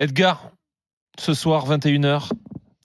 Edgar, ce soir 21h,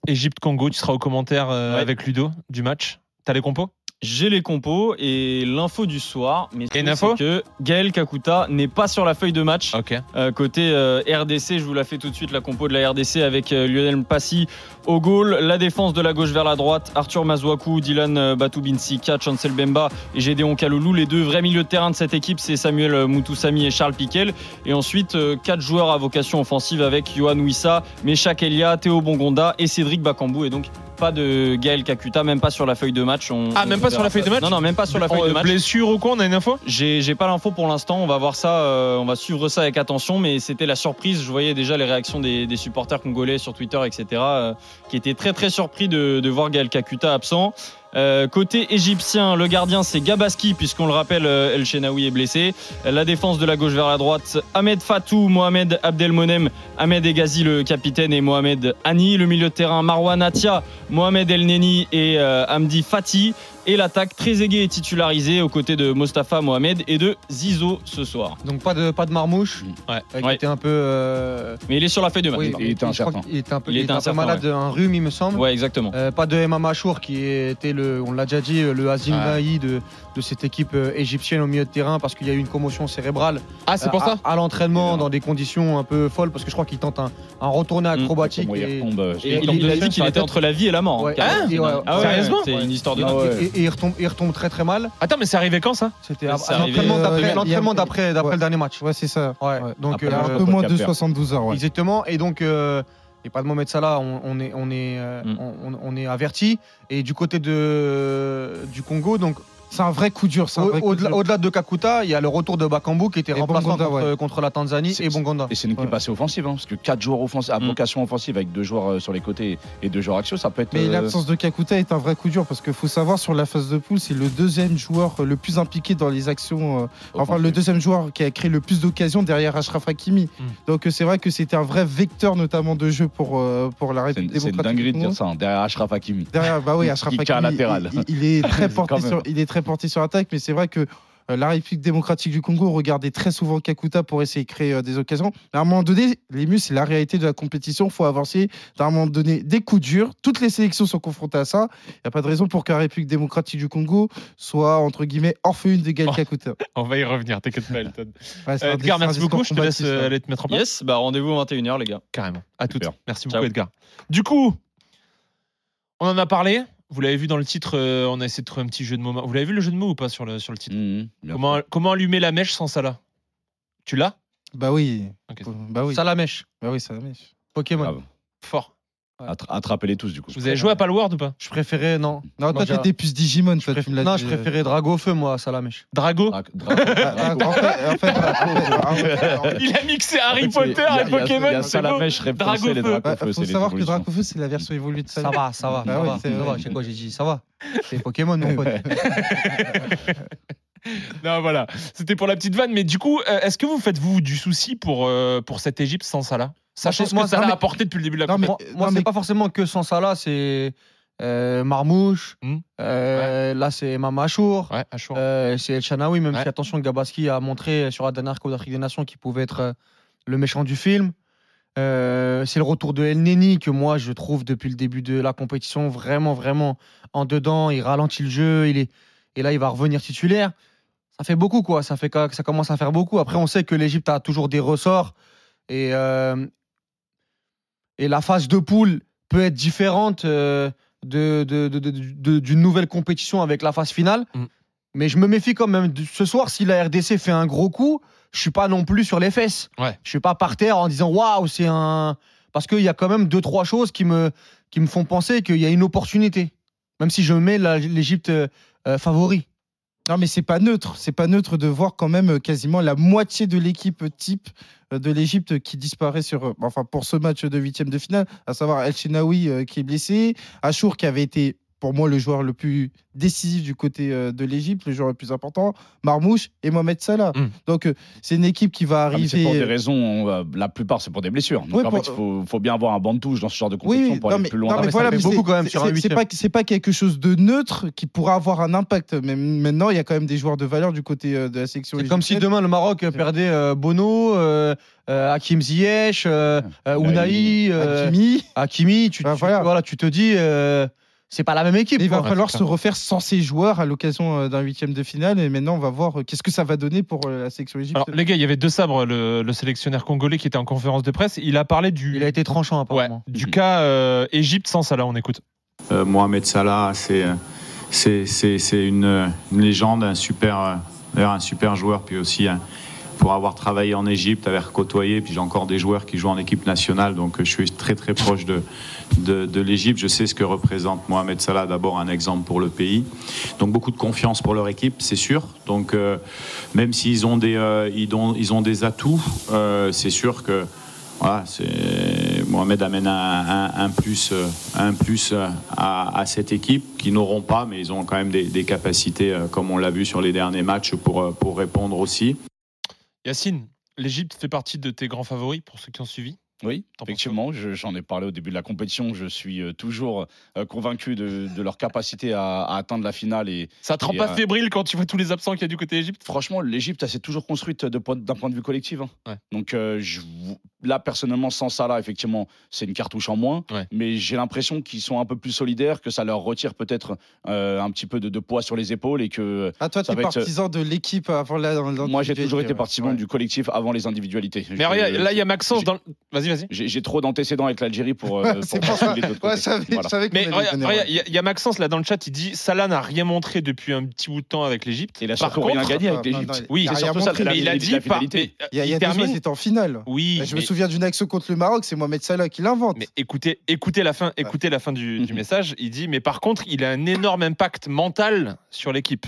Égypte-Congo, tu seras au commentaire euh, Ouais. avec Ludo du match. T'as les compos? J'ai les compos et l'info du soir. Mais c'est que Gaël Kakuta n'est pas sur la feuille de match. Euh, côté euh, RDC, je vous la fais tout de suite, la compo de la RDC avec euh, Lionel Mpassi au goal, la défense de la gauche vers la droite, Arthur Mazouakou, Dylan Batubinsika, Chancel Bemba et Gédéon Kaloulou. Les deux vrais milieux de terrain de cette équipe, c'est Samuel Moutoussami et Charles Piquel. Et ensuite, quatre joueurs à vocation offensive avec Johan Wissa, Meshak Elia, Théo Bongonda et Cédric Bakambou. Et donc, pas de Gaël Kakuta, même pas sur la feuille de match. On- Ah, on même pas sur la feuille de match Non, non, même pas sur la feuille de Euh, match. Blessure ou quoi On a une info J'ai j'ai pas l'info pour l'instant, on va voir ça, euh, on va suivre ça avec attention, mais c'était la surprise. Je voyais déjà les réactions des, des supporters congolais sur Twitter, etc., euh, qui étaient très très surpris de, de voir Gaël Kakuta absent. Euh, côté égyptien, le gardien c'est Gabaski, puisqu'on le rappelle, euh, El Shenaoui est blessé. La défense de la gauche vers la droite, Ahmed Fatou, Mohamed Abdelmonem, Ahmed Egazi le capitaine et Mohamed Hani. Le milieu de terrain, Marwan Atia, Mohamed El Neni et euh, Hamdi Fati. Et l'attaque, Trezeguet est titularisé aux côtés de Mostafa Mohamed et de Zizo ce soir. Donc pas de, pas de marmouche. Ouais. euh, qui Ouais. était un peu. euh, Mais il est sur la feuille de match. oui, il était incertain. qu'il était un peu, Il il était un peu malade, un rhume, il me semble. Ouais, exactement. Euh, pas de Emma Achour qui était le, on l'a déjà dit, le Azim Ouais. De, de cette équipe euh, égyptienne au milieu de terrain parce qu'il y a eu une commotion cérébrale Ah, c'est euh, pour à, ça à l'entraînement dans des conditions un peu folles parce que je crois qu'il tente un, un retourné Mm. acrobatique. Il et- euh, Et Et il, il a dit qu'il était entre la vie et la mort. hein, Ouais, ouais, Ah ouais, sérieusement C'est une histoire de Ah ouais. et- et il, retombe, il retombe très très mal. Attends, mais c'est arrivé quand ça? C'était Mais à- c'est à arrivé, l'entraînement euh, d'après il y a- l'entraînement d'après d'après ouais. le dernier match. Ouais, c'est ça. Ouais. Ouais. Donc Après, euh, Il y a un peu moins de Cap-Vert. 72 heures. Ouais. Exactement. Et donc, euh, et pas de Mohamed Salah, on, on est, on, est, euh, Mm. on, on est averti. Et du côté de, du Congo, donc C'est un vrai coup dur. au- au-delà de Kakuta, il y a le retour de Bakambu qui était Et remplaçant Bongonda, contre, ouais. contre la Tanzanie et Bongonda. Et c'est une équipe Ouais. assez offensive, hein, parce que 4 joueurs offensifs, à Mm. vocation offensive avec deux joueurs euh, sur les côtés et deux joueurs axiaux, ça peut être. Mais euh, l'absence de Kakuta est un vrai coup dur parce qu'il faut savoir sur la phase de poule, c'est le deuxième joueur euh, le plus impliqué dans les actions. euh, enfin, le deuxième joueur qui a créé le plus d'occasions derrière Ashraf Hakimi. Mm. Donc, c'est vrai que c'était un vrai vecteur, notamment de jeu pour, euh, pour la République une, c'est une démocratique. dinguerie de dire ça, hein, derrière Ashraf Hakimi. Derrière, bah oui, Ashraf Hakimi, il, il- il est très porté sur, il est très porté sur l'attaque, mais c'est vrai que euh, la République démocratique du Congo regardait très souvent Kakuta pour essayer de créer euh, des occasions. Mais à un moment donné, les mus, c'est la réalité de la compétition. Il faut avancer. À un moment donné, des coups durs. Toutes les sélections sont confrontées à ça. Il n'y a pas de raison pour que la République démocratique du Congo soit, entre guillemets, orpheline de Gaël Oh. Kakuta. On va y revenir, t'inquiète pas, Elton. Ouais, Euh, Edgar, merci beaucoup. Je te laisse euh, ça. aller te mettre en place. Yes, bah rendez-vous à 21h, les gars. Carrément. À. Super. Merci Ciao. beaucoup, Edgar. Du coup, on en a parlé. Vous l'avez vu dans le titre. euh, on a essayé de trouver un petit jeu de mots. Vous l'avez vu le jeu de mots ou pas sur le, sur le titre Mhm, bien comment, comment allumer la mèche sans Salah Tu l'as Bah oui. Ok. Bah oui. Salamèche, Bah oui, ça la mèche. Pokémon. Fort. Attra- Attrapez-les tous, du coup. Vous avez joué à Palworld ou pas? Je préférais, non. Non, toi, j'ai- t'es des puces Digimon. Toi, tu préfère- me l'as non, dit, je euh. préférais Drago au feu, moi, à Salamèche. Drago Dra- Dra- Ah, ah, en fait, en fait, en fait, en fait, Il a mixé Harry Potter et Pokémon. Il y a c'est ça la beau. mèche Dragofeu. les Bah, Dragofeu, faut savoir les que évolutions. Dracofeu, c'est la version évoluée de Ça Salamèche. va, ça va, Bah ça oui, va. c'est Ça va, vrai. je sais quoi, j'ai dit, ça va. C'est Pokémon, mon pote. Non, voilà. C'était pour la petite vanne. Mais du coup, euh, est-ce que vous faites, vous, du souci pour, euh, pour cette Égypte sans Salah? Sachant ce que mais- a apporté depuis le début de la Non, mais- compétition. Moi, c'est pas forcément que sans Salah, c'est euh, Marmouche. Hmm. euh, Là, c'est. Ouais, à chaud. Euh, c'est El Chanaoui, même Ouais. si attention, Gabaski a montré sur la dernière Coupe d'Afrique des Nations qu'il pouvait être le méchant du film. C'est le retour de El Neni que moi je trouve depuis le début de la compétition vraiment vraiment en dedans. Il ralentit le jeu, il est et là il va revenir titulaire. Ça fait beaucoup quoi, ça fait ça commence à faire beaucoup. Après on sait que l'Égypte a toujours des ressorts et et la phase de poule peut être différente euh, de, d'une nouvelle compétition avec la phase finale. Mm. Mais je me méfie quand même. Ce soir, si la RDC fait un gros coup, je suis pas non plus sur les fesses. Ouais. Je suis pas par terre en disant waouh, c'est un. Parce qu'il y a quand même deux, trois choses qui me, qui me font penser qu'il y a une opportunité. Même si je mets l'Égypte euh, euh, favori. Non, mais c'est pas neutre. C'est pas neutre de voir quand même euh, quasiment la moitié de l'équipe type euh, de l'Égypte qui disparaît euh, pour ce match de huitième de finale, à savoir El Shenaoui euh, qui est blessé, Achour qui avait été pour moi le joueur le plus décisif du côté euh, de l'Égypte, le joueur le plus important, Marmouche et Mohamed Salah. Mm. Donc euh, c'est une équipe qui va Ah, mais C'est pour des arriver. raisons, euh, la plupart c'est pour des blessures. Donc en pour- fait, il faut, faut bien avoir un banc de touche dans ce genre de compétition oui, pour non, aller mais, plus loin. non, mais mais voilà, beaucoup c'est- quand même sur un c'est- pas, quelque chose de neutre qui pourra avoir un impact. Mais maintenant, il y a quand même des joueurs de valeur du côté euh, de la section. C'est comme si demain le Maroc perdait euh, Bono, euh, euh, Hakim Ziyech, euh, euh, Unai, euh, Hakimi, Hakimi. Tu, Ah, tu- voilà. voilà, tu te dis, euh, c'est pas la même équipe. il va falloir se refaire sans ces joueurs à l'occasion euh, d'un huitième de finale. Et maintenant, on va voir euh, qu'est-ce que ça va donner pour euh, la Alors, égyptienne. les gars, il y avait deux sabres, le, le sélectionneur congolais qui était en conférence de presse. Il a parlé du, Il a été tranchant ouais, apparemment. du cas euh, Égypte sans Salah. On écoute. Euh, Mohamed Salah, c'est c'est c'est c'est une, une légende, un super d'ailleurs un super joueur, puis aussi un- pour avoir travaillé en Égypte, avoir côtoyé, puis j'ai encore des joueurs qui jouent en équipe nationale, donc je suis très très proche de de, l'Égypte. Je sais ce que représente Mohamed Salah, d'abord un exemple pour le pays, donc beaucoup de confiance pour leur équipe, c'est sûr. Donc euh, même s'ils ont des euh, ils ont ils ont des atouts, euh, c'est sûr que Mohamed amène un, plus, un plus à, cette équipe qui n'auront pas, mais ils ont quand même des, des capacités, comme on l'a vu sur les derniers matchs, pour, pour répondre aussi. Yacine, l'Égypte fait partie de tes grands favoris pour ceux qui ont suivi? Oui, effectivement, je- j'en ai parlé au début de la compétition. Je suis euh, toujours euh, convaincu de, de leur capacité à, à atteindre la finale. Et Ça te rend pas fébrile quand tu vois tous les absents qu'il y a du côté Égypte franchement, l'Égypte, elle s'est toujours construite d'un point de vue collectif. hein. Ouais. Donc euh, je- là, personnellement, sans ça, là, effectivement, c'est une cartouche en moins. Ouais. Mais j'ai l'impression qu'ils sont un peu plus solidaires, que ça leur retire peut-être euh, un petit peu de, de poids sur les épaules et que Ah, toi, ça tu es être- partisan de l'équipe avant la. moi, j'ai toujours été ouais. partisan Ouais. du collectif avant les individualités. Mais Je- là, il y a Maxence dans. le- Vas-y, vas-y. J'ai trop d'antécédents avec l'Algérie pour. euh, C'est pour ça. de l'autre Ouais, savais, Voilà. Mais il y, a- il y a Maxence là dans le chat, il dit Salah n'a rien montré depuis un petit bout de temps avec l'Égypte. Il a Par surtout rien gagné Ah, avec l'Égypte. non, non, Oui, il a c'est surtout ça, mais il a dit Il y a, il y a il deux ans, termine. ils étaient en finale. Oui, souviens d'une action contre le Maroc, c'est Mohamed Salah qui l'invente. mais écoutez, écoutez la fin, écoutez la fin du, du Mhm. message. Il dit, mais par contre, il a un énorme impact mental sur l'équipe.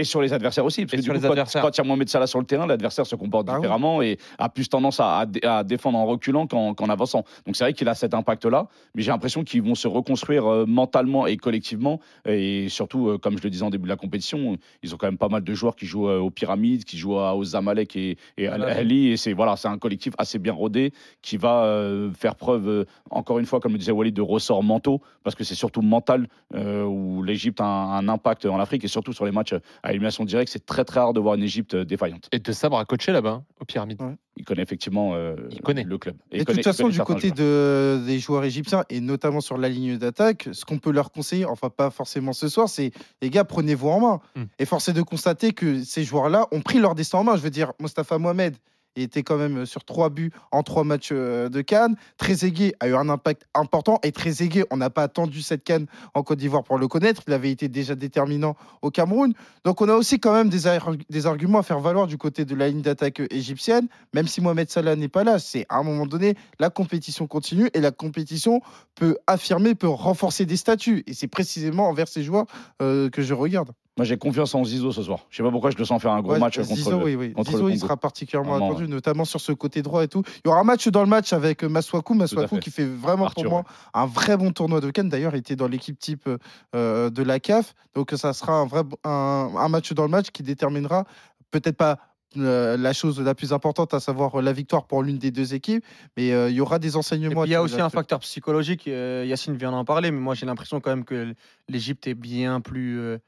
Et sur les adversaires aussi. Parce Et que sur du les coup, adversaires. Quand, quand il y a Mohamed Salah sur le terrain, l'adversaire se comporte Bah oui. différemment et a plus tendance à, à dé- à défendre en reculant qu'en qu'en avançant. Donc c'est vrai qu'il a cet impact-là, mais j'ai l'impression qu'ils vont se reconstruire euh, mentalement et collectivement. Et surtout, euh, comme je le disais en début de la compétition, ils ont quand même pas mal de joueurs qui jouent euh, aux Pyramides, qui jouent à- aux Zamalek et, et à Al Ahly. l'Ali. Et c'est voilà, c'est un collectif assez bien rodé qui va faire preuve, encore une fois, comme le disait Walid, de ressorts mentaux, parce que c'est surtout mental où l'Égypte a un, un impact en Afrique et surtout sur les matchs à élimination directe, c'est très très rare de voir une Égypte euh, défaillante. Et de sabre à coacher là-bas, hein, aux pyramides. Il connaît effectivement euh, Il connaît. le club. Et de connaît- toute façon, du côté de, des joueurs égyptiens, et notamment sur la ligne d'attaque, ce qu'on peut leur conseiller, enfin pas forcément ce soir, c'est les gars, prenez-vous en main. Mm. Et force est de constater que ces joueurs-là ont pris leur destin en main. Je veux dire, Mostafa Mohamed il était quand même sur trois buts en trois matchs euh, de Cannes. Trezeguet a eu un impact important. Et Trezeguet, on n'a pas attendu cette Cannes en Côte d'Ivoire pour le connaître. Il avait été déjà déterminant au Cameroun. Donc on a aussi quand même des, ar- des arguments à faire valoir du côté de la ligne d'attaque égyptienne, même si Mohamed Salah n'est pas là. C'est à un moment donné, la compétition continue et la compétition peut affirmer, peut renforcer des statuts. Et c'est précisément envers ces joueurs euh, que je regarde. Moi j'ai confiance en Zizo ce soir. Je sais pas pourquoi je le sens faire un gros Ouais, match contre Zizou, le- oui, oui. contre le il sera particulièrement attendu, notamment sur ce côté droit et tout. Il y aura un match dans le match avec euh, Maswaku. Maswaku fait. qui fait vraiment Arthur, pour moi un vrai bon tournoi de Cannes. D'ailleurs, il était dans l'équipe type euh, de la CAF. Donc ça sera un, vrai, un, un match dans le match qui déterminera peut-être pas euh, la chose la plus importante, à savoir la victoire pour l'une des deux équipes, mais euh, il y aura des Et enseignements. puis, il y a aussi un facteur psychologique. euh, Yacine vient d'en parler, mais moi j'ai l'impression quand même que l'Égypte est bien plus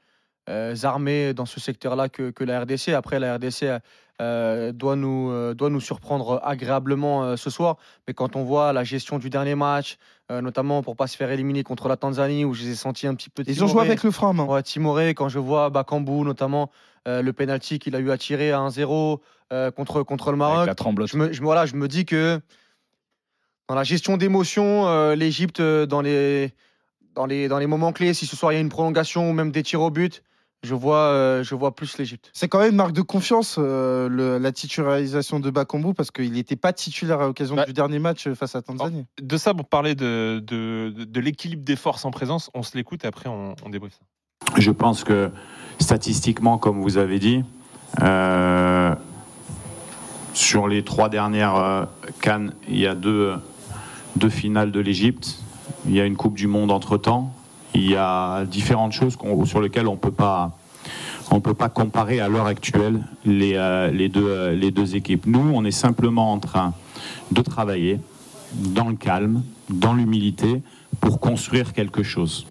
euh, euh, armée dans ce secteur-là que, que la RDC. Après, la RDC euh, doit, nous, euh, doit nous surprendre agréablement euh, ce soir. Mais quand on voit la gestion du dernier match, euh, notamment pour pas se faire éliminer contre la Tanzanie, où je les ai sentis un petit peu Ils ont joué avec le frein à main. Ouais, timoré, quand je vois Bakambu, notamment euh, le penalty qu'il a eu à tirer à 1-0 euh, contre, contre le avec Maroc. Je me, je, me- voilà, je me dis que dans la gestion d'émotions, euh, l'Égypte, dans les, dans, les, dans les moments clés, si ce soir il y a une prolongation ou même des tirs au but, je vois, euh, je vois plus l'Égypte. C'est quand même une marque de confiance, euh, le- la titularisation de Bakambu, parce qu'il n'était pas titulaire à l'occasion Bah, du dernier match euh, face à Tanzanie. De ça, pour parler de, de, de- de l'équilibre des forces en présence, on se l'écoute et après on, on débriefe ça. Je pense que statistiquement, comme vous avez dit, euh, sur les trois dernières euh, Cannes, il y a deux, deux finales de l'Égypte. Il y a une Coupe du Monde entre-temps. Il y a différentes choses sur lesquelles on on peut pas comparer à l'heure actuelle euh, euh, les deux équipes. Nous, on est simplement en train de travailler dans le calme, dans l'humilité, pour construire quelque chose.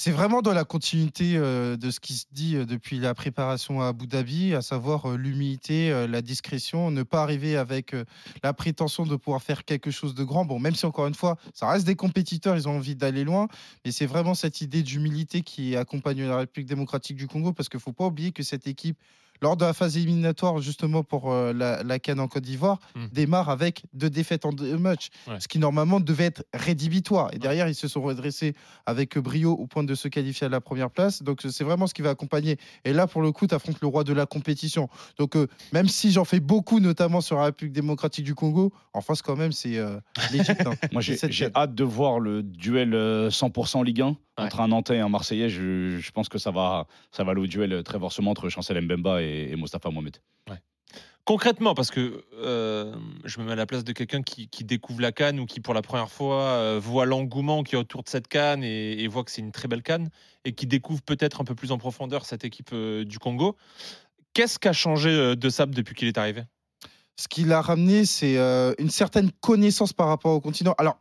C'est vraiment dans la continuité euh, de ce qui se dit euh, depuis la préparation à Abu Dhabi, à savoir euh, l'humilité, la discrétion, ne pas arriver avec la prétention de pouvoir faire quelque chose de grand. Bon, même si encore une fois, ça reste des compétiteurs, ils ont envie d'aller loin, mais c'est vraiment cette idée d'humilité qui accompagne la République démocratique du Congo, parce qu'il ne faut pas oublier que cette équipe, lors de la phase éliminatoire justement pour euh, la, la Cannes en Côte d'Ivoire, Mm. démarre avec deux défaites en deux matchs, Ouais. ce qui normalement devait être rédhibitoire. Et derrière, ils se sont redressés avec brio au point de se qualifier à la première place. Donc c'est vraiment ce qui va accompagner. Et là, pour le coup, tu affrontes le roi de la compétition. Donc euh, même si j'en fais beaucoup, notamment sur la République démocratique du Congo, en face quand même, c'est euh, l'Égypte. hein. Moi, j'ai hâte de voir le duel euh, 100% Ligue 1 entre un Nantais et un Marseillais. Je, je pense que ça va, ça va aller au duel euh, très forcément entre Chancel Mbemba et, et Mostafa Mohamed. Concrètement, parce que euh, je me mets à la place de quelqu'un qui, qui découvre la canne ou qui, pour la première fois, euh, voit l'engouement qui est autour de cette canne et, et voit que c'est une très belle canne et qui découvre peut-être un peu plus en profondeur cette équipe euh, du Congo. Qu'est-ce qui a changé euh, de Sable depuis qu'il est arrivé? Ce qui l'a ramené, c'est euh, une certaine connaissance par rapport au continent. Alors,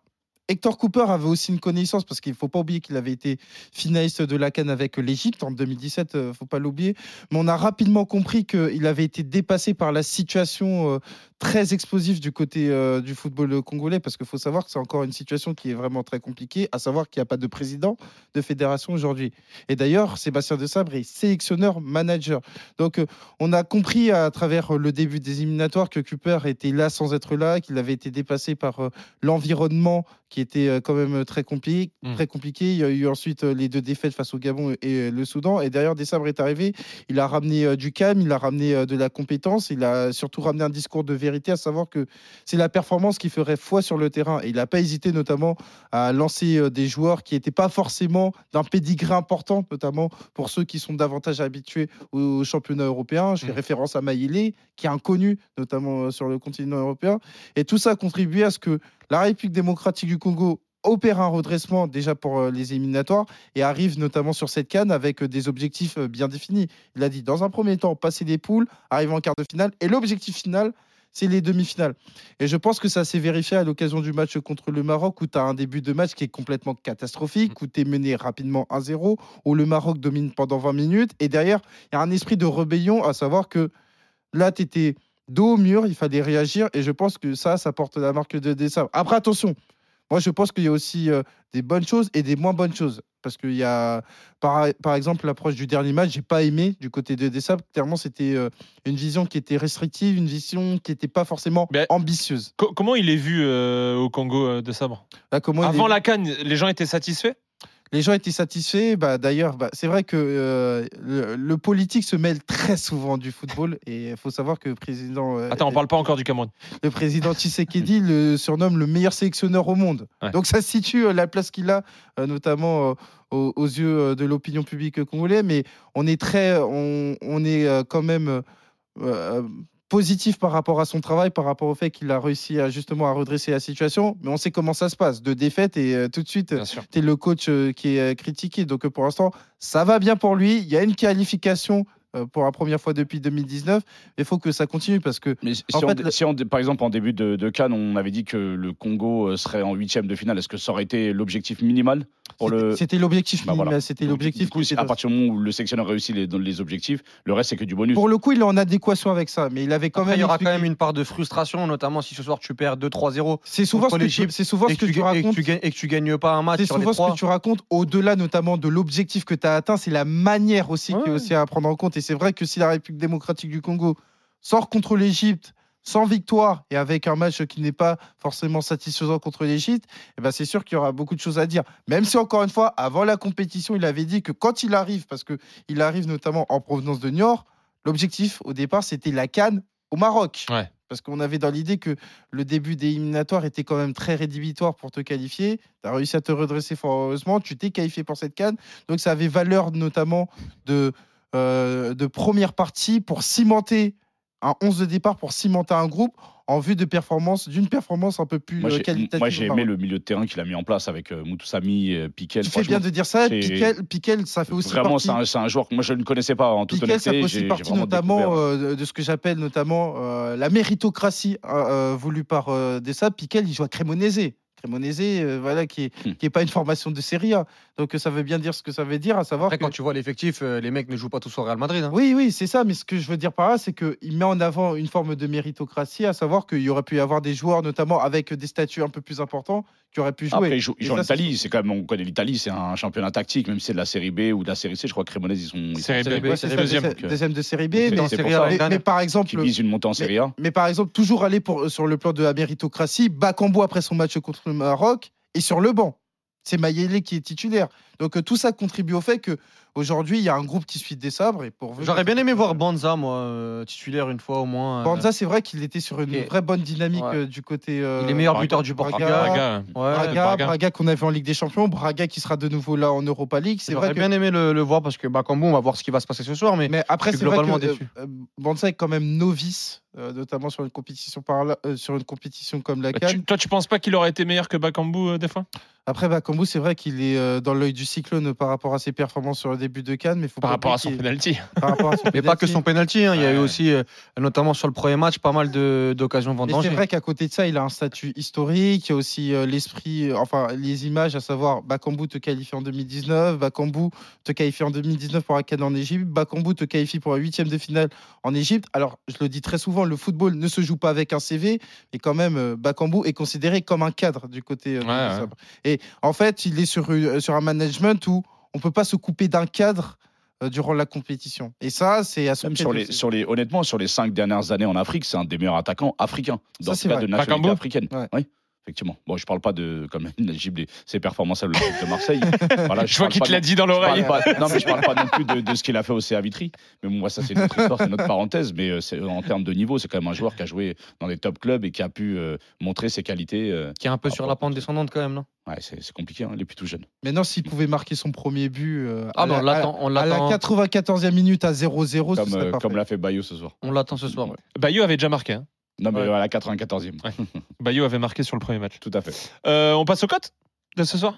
Hector Cooper avait aussi une connaissance parce qu'il ne faut pas oublier qu'il avait été finaliste de la Cannes avec l'Égypte en 2017, il ne faut pas l'oublier. Mais on a rapidement compris qu'il avait été dépassé par la situation euh, très explosive du côté euh, du football congolais parce qu'il faut savoir que c'est encore une situation qui est vraiment très compliquée, à savoir qu'il n'y a pas de président de fédération aujourd'hui. Et d'ailleurs, Sébastien de Sabre est sélectionneur manager. Donc, euh, on a compris à travers le début des éliminatoires que Cooper était là sans être là, qu'il avait été dépassé par euh, l'environnement qui était quand même très compliqué, Mm. très compliqué. Il y a eu ensuite les deux défaites face au Gabon et le Soudan. Et derrière, Desabre est arrivé. Il a ramené du calme, il a ramené de la compétence, il a surtout ramené un discours de vérité, à savoir que c'est la performance qui ferait foi sur le terrain. Et il n'a pas hésité notamment à lancer euh, des joueurs qui n'étaient pas forcément d'un pédigré important, notamment pour ceux qui sont davantage habitués au championnat européen. Je fais Mm. référence à Maïlé, qui est inconnu, notamment euh, sur le continent européen. Et tout ça a contribué à ce que la République démocratique du Congo opère un redressement déjà pour euh, les éliminatoires et arrive notamment sur cette canne avec des objectifs bien définis. Il a dit dans un premier temps passer des poules, arriver en quart de finale et l'objectif final c'est les demi-finales. Et je pense que ça s'est vérifié à l'occasion du match contre le Maroc où tu as un début de match qui est complètement catastrophique, où tu es mené rapidement 1-0, où le Maroc domine pendant 20 minutes et derrière il y a un esprit de rébellion à savoir que là tu étais dos au mur, il fallait réagir et je pense que ça, ça porte la marque de Dessau. Après, attention, moi je pense qu'il y a aussi euh, des bonnes choses et des moins bonnes choses. Parce qu'il y a, par, par exemple, l'approche du dernier match, j'ai pas aimé du côté de Dessau. Clairement, c'était euh, une vision qui était restrictive, une vision qui n'était pas forcément Mais- ambitieuse. Co- Comment il est vu euh, au Congo de Sabre est- Avant la canne, les gens étaient satisfaits? Les gens étaient satisfaits. Bah, D'ailleurs, bah, c'est vrai que euh, le, le politique se mêle très souvent du football. Et il faut savoir que le président, euh, Attends, on parle pas encore du Cameroun. le président Tshisekedi le surnomme le meilleur sélectionneur au monde. Ouais. Donc ça situe euh, la place qu'il a, euh, notamment euh, aux, aux yeux euh, de l'opinion publique congolaise. Mais on est très, on, on est euh, quand même euh, euh, positif par rapport à son travail, par rapport au fait qu'il a réussi à justement à redresser la situation. Mais on sait comment ça se passe, de défaite et euh, tout de suite tu es le coach euh, qui est euh, critiqué. Donc pour l'instant, ça va bien pour lui. Il y a une qualification pour la première fois depuis 2019. Il faut que ça continue parce que Mais si, En on- fait, le- si on- par exemple, en début de, de Cannes, on avait dit que le Congo euh, serait en huitième de finale, est-ce que ça aurait été l'objectif minimal pour c'était- le. c'était l'objectif Bah, minimal, voilà. C'était l'objectif. Du coup, à partir du moment où le sélectionneur réussit les, objectifs, le reste, c'est que du bonus. Pour le coup, il est en adéquation avec ça, mais il avait quand Après, même. il y aura expliqué- quand même une part de frustration, notamment si ce soir tu perds 2-3-0 C'est souvent, ce que tu, c'est souvent ce que que tu, tu ga- et que racontes. tu gagnes, et que tu gagnes pas un match C'est souvent ce que tu racontes, au-delà notamment de l'objectif que tu as atteint, c'est la manière aussi qui est aussi à prendre en compte. Et c'est vrai que si la République démocratique du Congo sort contre l'Égypte sans victoire et avec un match qui n'est pas forcément satisfaisant contre l'Égypte, eh ben c'est sûr qu'il y aura beaucoup de choses à dire. Même si encore une fois, avant la compétition, il avait dit que quand il arrive, parce que il arrive notamment en provenance de Niort, l'objectif au départ c'était la Cannes au Maroc. Ouais. Parce qu'on avait dans l'idée que le début des éliminatoires était quand même très rédhibitoire pour te qualifier. Tu as réussi à te redresser fort heureusement. Tu t'es qualifié pour cette canne. Donc ça avait valeur notamment de, euh, de première partie pour cimenter un 11 de départ pour cimenter un groupe en vue de performance, d'une performance un peu plus Moi, euh, j'ai- qualitative. Moi, j'ai aimé le milieu de terrain qu'il a mis en place avec euh, Moutoussamy, euh, Piquel. Tu fais bien de dire ça. Piquel, Piquel, ça fait aussi Vraiment, partie. c'est un, c'est un joueur que moi, je ne connaissais pas en toute Piquel, ça fait honnêteté. aussi partie notamment euh, de ce que j'appelle notamment la méritocratie euh, voulue par Dessa. Piquel, il joue à Cremonese. Cremonese, euh, voilà, qui Hmm. n'est qui est pas une formation de Serie A. Donc euh, ça veut bien dire ce que ça veut dire, à savoir Après, que- quand tu vois l'effectif, euh, les mecs ne jouent pas tous au Real Madrid. hein. Oui, oui, c'est ça. Mais ce que je veux dire par là, c'est qu'il met en avant une forme de méritocratie, à savoir qu'il y aurait pu y avoir des joueurs, notamment avec des statuts un peu plus importants, qui auraient pu jouer. Après, ils jouent, ils Et jouent en ça, c'est- Italie. C'est quand même, on connaît l'Italie, c'est un championnat tactique, même si c'est de la série B ou de la série C. Je crois que Cremonese, ils sont, Série B. B, c'est deuxième, de série B. Mais, A, par qui exemple, visent une montée en série A. mais par exemple, toujours aller pour, sur le plan de la méritocratie, Bakambu après son match contre le Maroc est sur le banc. C'est Mayele qui est titulaire. Donc euh, tout ça contribue au fait que aujourd'hui il y a un groupe qui suit des sabres. Et pour J'aurais bien aimé voir Banza, moi, euh, titulaire une fois au moins. euh, Banza, c'est vrai qu'il était sur une vraie bonne dynamique Ouais. euh, du côté. euh, il est meilleur Braga- buteur du Braga. Portugal. Braga. Ouais. Braga, Braga. Braga, qu'on a vu en Ligue des Champions, Braga qui sera de nouveau là en Europa League. C'est J'aurais vrai que. bien aimé le, le voir parce que Bakambu, on va voir ce qui va se passer ce soir. Mais Mais après, c'est vrai que globalement déçu. euh, Banza est quand même novice, euh, notamment sur une compétition par là- euh, sur une compétition comme la Bah, CAN. tu- toi, tu penses pas qu'il aurait été meilleur que Bakambu euh, des fois? Après, Bakambu, c'est vrai qu'il est euh, dans l'œil du cyclone par rapport à ses performances sur le début de Cannes, mais faut par pas rapport à son penalty par rapport à son Mais pas que penalty. son penalty, hein, il y a eu Ouais. aussi, euh, notamment sur le premier match, pas mal de- d'occasions Mais c'est vendangées. vrai qu'à côté de ça, il a un statut historique, il y a aussi euh, l'esprit, enfin les images, à savoir Bakambu te qualifie en 2019, Bakambu te qualifie en 2019 pour la CAN en Égypte, Bakambu te qualifie pour la huitième de finale en Égypte. Alors, je le dis très souvent, le football ne se joue pas avec un CV, mais quand même, Bakambu est considéré comme un cadre du côté de Ouais, ouais. En fait, il est sur, sur un management où on peut pas se couper d'un cadre euh, durant la compétition. Et ça, c'est à son Même sur les, aussi. sur les, honnêtement, sur les cinq dernières années en Afrique, c'est un des meilleurs attaquants africains. Dans Ça, vrai. de nationalité africaine. Ouais. Oui, effectivement. Bon, je parle pas de comme Najib, des- ses performances à l'Olympique de Marseille. voilà, Je vois qu'il te l'a non- dit dans l'oreille. non, mais je parle pas non plus de, de ce qu'il a fait au CA Vitry. Mais bon, moi, ça, c'est notre histoire, c'est notre parenthèse. Mais euh, en termes de niveau, c'est quand même un joueur qui a joué dans des top clubs et qui a pu euh, montrer ses qualités. euh. Qui est un peu sur la pente descendante quand même, non? Ouais, c'est c'est compliqué, hein, il est plutôt jeune. Maintenant, s'il pouvait marquer son premier but euh, Ah, à, mais on la, on à la l'attend, 94e minute à 0-0, ce Comme, comme l'a fait Bayo ce soir. on l'attend ce soir. ouais. Bayo avait déjà marqué. hein. Non, mais Ouais. à la 94e. Bayo avait marqué sur le premier match. Tout à fait. Euh, on passe aux cotes de ce soir?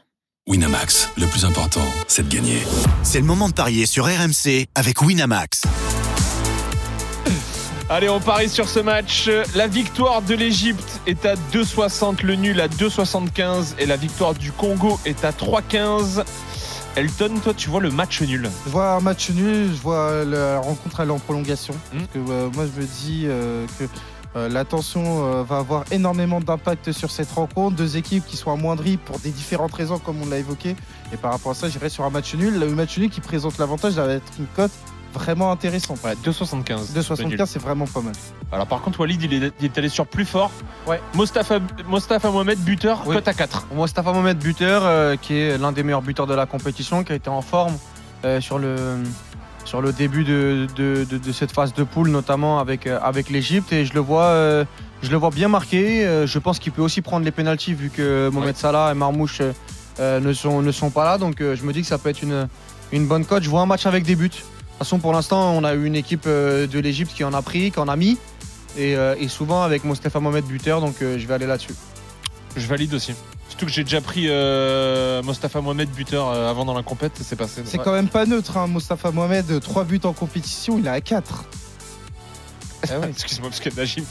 Winamax, le plus important, c'est de gagner. C'est le moment de parier sur RMC avec Winamax. Allez, on parie sur ce match. La victoire de l'Égypte est à 2,60, le nul à 2,75 et la victoire du Congo est à 3,15. Elton, toi, tu vois le match nul? Je vois un match nul, je vois la rencontre aller en prolongation. Hmm. Parce que euh, moi, je me dis euh, que euh, la tension euh, va avoir énormément d'impact sur cette rencontre. Deux équipes qui sont amoindries pour des différentes raisons, comme on l'a évoqué. Et par rapport à ça, j'irai sur un match nul. Le match nul qui présente l'avantage va être une cote vraiment intéressante. Ouais, 2,75. 2,75, c'est vraiment pas mal. Alors, par contre, Walid, il est, il est allé sur plus fort. Ouais. Mostafa, Mostafa Mohamed, buteur, Oui. cote à 4. Mostafa Mohamed, buteur, euh, qui est l'un des meilleurs buteurs de la compétition, qui a été en forme euh, sur, le, sur le début de, de- de- de cette phase de poule, notamment avec, euh, avec l'Égypte. Et je le vois. euh, je le vois bien marqué. Euh, je pense qu'il peut aussi prendre les pénalties vu que Mohamed Salah et Marmouche euh, ne, sont, ne sont pas là. Donc je me dis que ça peut être une, une bonne cote. Je vois un match avec des buts. De toute façon, pour l'instant, on a eu une équipe de l'Égypte qui en a pris, qui en a mis. Et, et souvent avec Mostafa Mohamed buteur. Donc je vais aller là-dessus. Je valide aussi. Surtout que j'ai déjà pris euh, Mostafa Mohamed, buteur, euh, avant dans la compète, c'est passé. C'est Ouais. quand même pas neutre, hein, Mostafa Mohamed. 3 buts en compétition, il est à 4. Excuse-moi, parce que Najib,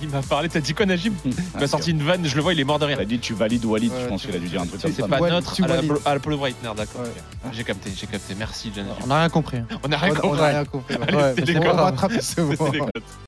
il m'a parlé. T'as dit quoi, Najib Il Ah, m'a sorti une vanne, je le vois, il est mort de rire. Il a dit tu valides Walid, Ouais, je pense qu'il a dû dire un truc C'est comme ça. pas Walid, neutre tu à la, valides. à la Polo Breitner, d'accord. Ouais. J'ai capté, j'ai capté. Merci, Najib. On n'a rien compris. On a rien On- on compris. a rien compris. Allez, c'est On pas rattraper ce